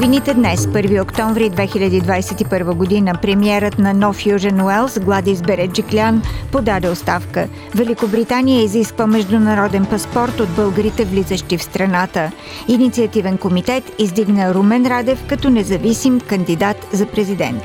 Новините днес, 1 октомври 2021 година, премиерът на нов Южен Уелс Гладис Береджиклян подаде оставка. Великобритания изисква международен паспорт от българите влизащи в страната. Инициативен комитет издигна Румен Радев като независим кандидат за президент.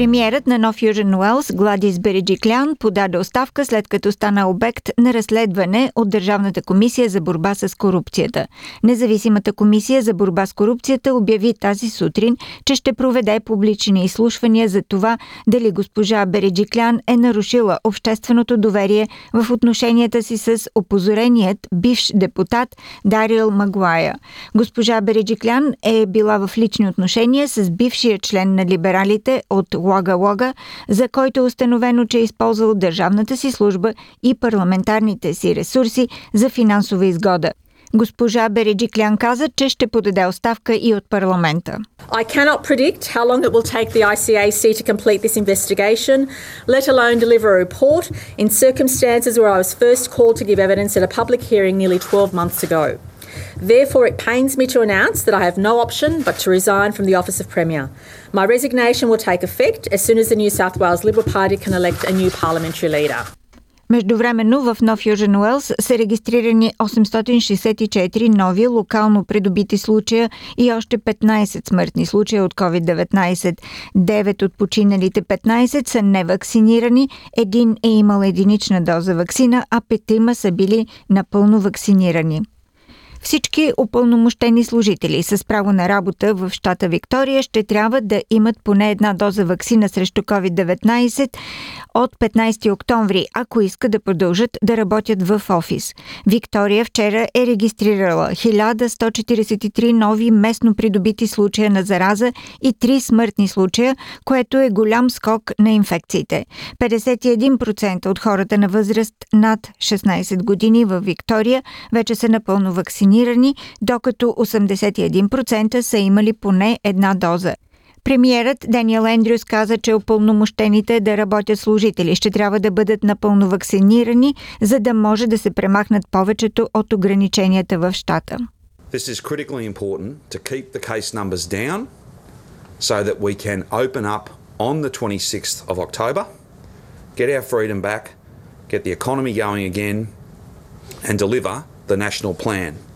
Премиерът на Нов Южен Уелс Гладис Береджиклян подаде оставка след като стана обект на разследване от Държавната комисия за борба с корупцията. Независимата комисия за борба с корупцията обяви тази сутрин, че ще проведе публични изслушвания за това дали госпожа Береджиклян е нарушила общественото доверие в отношенията си с опозореният бивш депутат Дарил Магуая. Госпожа Береджиклян е била в лични отношения с бившия член на либералите от Лога, за който е установено, че е използвал държавната си служба и парламентарните си ресурси за финансова изгода. Госпожа Береджиклян каза, че ще подаде оставка и от парламента. I cannot predict how long it will take the ICAC to complete this investigation, let alone deliver a report in circumstances where I was first called to give evidence at a public hearing nearly 12 months ago. Therefore, it pains me to announce that I have no option but to resign from the office of Premier. My resignation will take effect as soon as the New South Wales Liberal Party can elect a new parliamentary leader. Междувременно в Нов Южен Уелс са регистрирани 864 нови локално придобити случая и още 15 смъртни случая от COVID-19. 9 от починалите 15 са невакцинирани, един е имал единична доза вакцина, а петима са били напълно вакцинирани. Всички упълномощени служители с право на работа в щата Виктория ще трябва да имат поне една доза вакцина срещу COVID-19 от 15 октомври, ако искат да продължат да работят в офис. Виктория вчера е регистрирала 1143 нови местно придобити случая на зараза и 3 смъртни случая, което е голям скок на инфекциите. 51% от хората на възраст над 16 години в Виктория вече са напълно вакцинирани, докато 81% са имали поне една доза. Премиерът Даниел Ендрюс каза, че упълномощените да работят служители ще трябва да бъдат напълно вакцинирани, за да може да се премахнат повечето от ограниченията в щата. This is critically important to keep the case numbers down so that we can open up on the 26th of October, get our freedom back, get the economy going again, and deliver the national plan.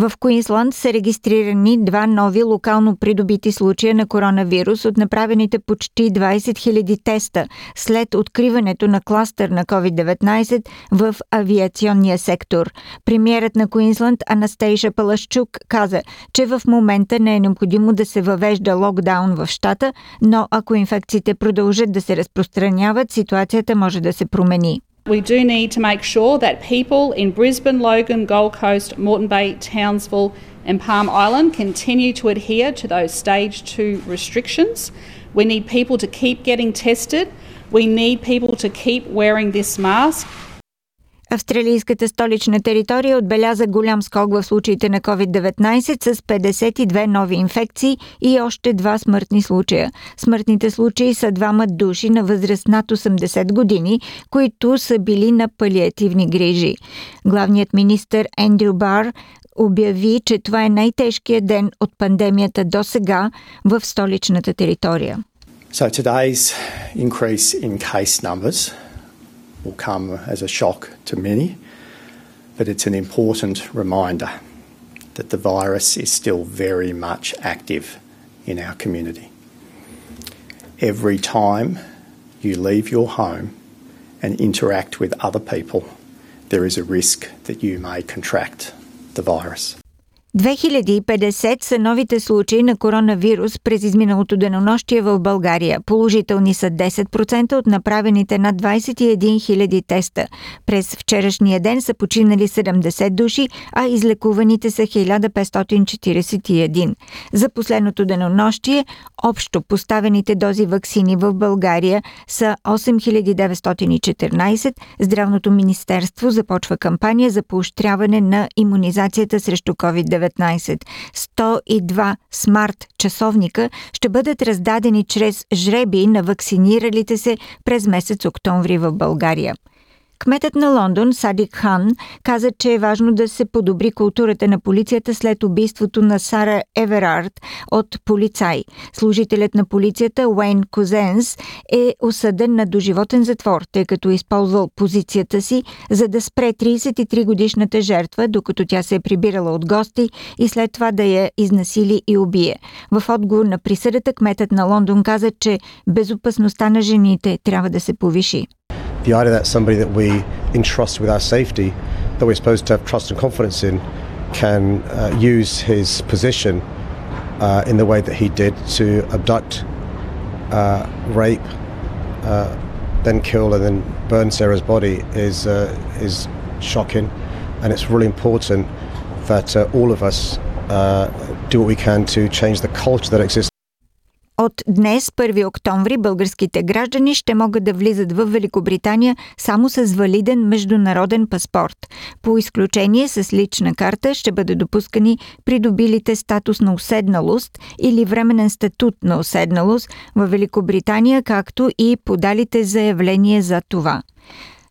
В Куинсланд са регистрирани два нови локално придобити случая на коронавирус от направените почти 20 000 теста след откриването на кластър на COVID-19 в авиационния сектор. Премьерът на Куинсланд Анастейша Палашчук каза, че в момента не е необходимо да се въвежда локдаун в щата, но ако инфекциите продължат да се разпространяват, ситуацията може да се промени. We do need to make sure that people in Brisbane, Logan, Gold Coast, Moreton Bay, Townsville, and Palm Island continue to adhere to those stage two restrictions. We need people to keep getting tested. We need people to keep wearing this mask. Австралийската столична територия отбеляза голям скок в случаите на COVID-19 с 52 нови инфекции и още два смъртни случая. Смъртните случаи са двама души на възраст над 80 години, които са били на палиативни грижи. Главният министр Ендрю Бар обяви, че това е най-тежкият ден от пандемията до сега в столичната територия. So today's increase in case numbers will come as a shock to many, but it's an important reminder that the virus is still very much active in our community. Every time you leave your home and interact with other people, there is a risk that you may contract the virus. 2050 са новите случаи на коронавирус през изминалото денонощие в България. Положителни са 10% от направените над 21 000 теста. През вчерашния ден са починали 70 души, а излекуваните са 1541. За последното денонощие общо поставените дози вакцини в България са 8914. Здравното министерство започва кампания за поощряване на иммунизацията срещу COVID-19. 19 102 смарт часовника ще бъдат раздадени чрез жреби на вакциниралите се през месец октомври в България. Кметът на Лондон, Садик Хан, каза, че е важно да се подобри културата на полицията след убийството на Сара Еверард от полицай. Служителят на полицията Уейн Козенс е осъден на доживотен затвор, тъй като е използвал позицията си, за да спре 33-годишната жертва, докато тя се е прибирала от гости и след това да я изнасили и убие. В отговор на присъдата, кметът на Лондон каза, че безопасността на жените трябва да се повиши. The idea that somebody that we entrust with our safety, that we're supposed to have trust and confidence in, can uh, use his position uh, in the way that he did to abduct, uh, rape, uh, then kill, and then burn Sarah's body is uh, is shocking, and it's really important that uh, all of us do what we can to change the culture that exists. От днес, 1 октомври, българските граждани ще могат да влизат в Великобритания само с валиден международен паспорт. По изключение с лична карта ще бъде допускани придобилите статус на уседналост или временен статут на уседналост в Великобритания, както и подалите заявление за това.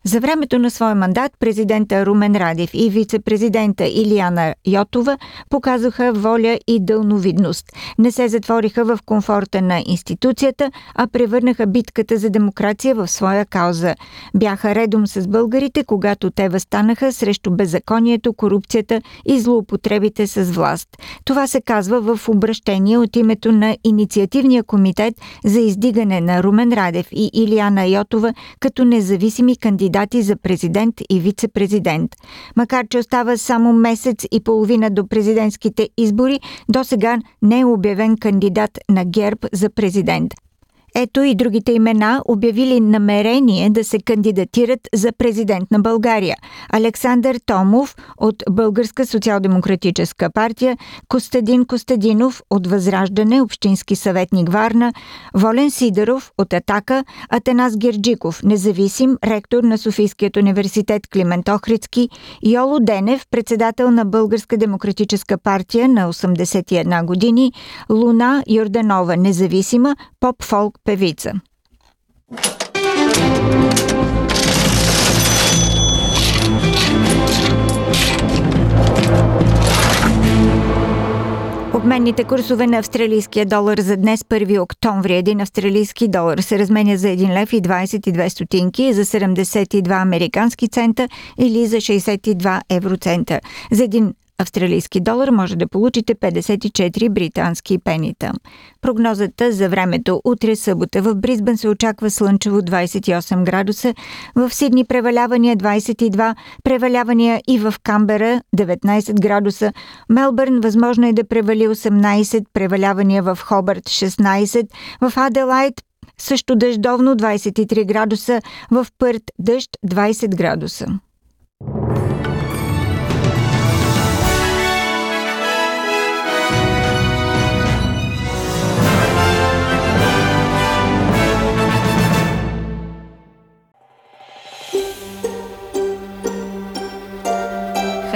За времето на своя мандат президента Румен Радев и вице-президента Илияна Йотова показаха воля и дълновидност. Не се затвориха в комфорта на институцията, а превърнаха битката за демокрация в своя кауза. Бяха редом с българите, когато те възстанаха срещу беззаконието, корупцията и злоупотребите с власт. Това се казва в обращение от името на Инициативния комитет за издигане на Румен Радев и Илияна Йотова като независими кандидати кандидати за президент и вице-президент. Макар, че остава само месец и половина до президентските избори, до сега не е обявен кандидат на ГЕРБ за президент. Ето и другите имена обявили намерение да се кандидатират за президент на България. Александър Томов от Българска социал-демократическа партия, Костадин Костадинов от Възраждане, общински съветник Варна, Волен Сидоров от Атака, Атанас Герджиков, независим ректор на Софийският университет Климент Охридски, Йоло Денев, председател на Българска демократическа партия на 81 години, Луна Йорданова, независима, поп-фолк певица. Обменните курсове на австралийския долар за днес 1 октомври. Един австралийски долар се разменя за 1 лев и 22 стотинки, за 72 американски цента или за 62 евроцента. За един австралийски долар може да получите 54 британски пенита. Прогнозата за времето утре събота в Бризбен се очаква слънчево 28 градуса, в Сидни превалявания 22, превалявания и в Камбера 19 градуса, Мелбърн възможно е да превали 18, превалявания в Хобърт 16, в Аделайт също дъждовно 23 градуса, в Пърт дъжд 20 градуса.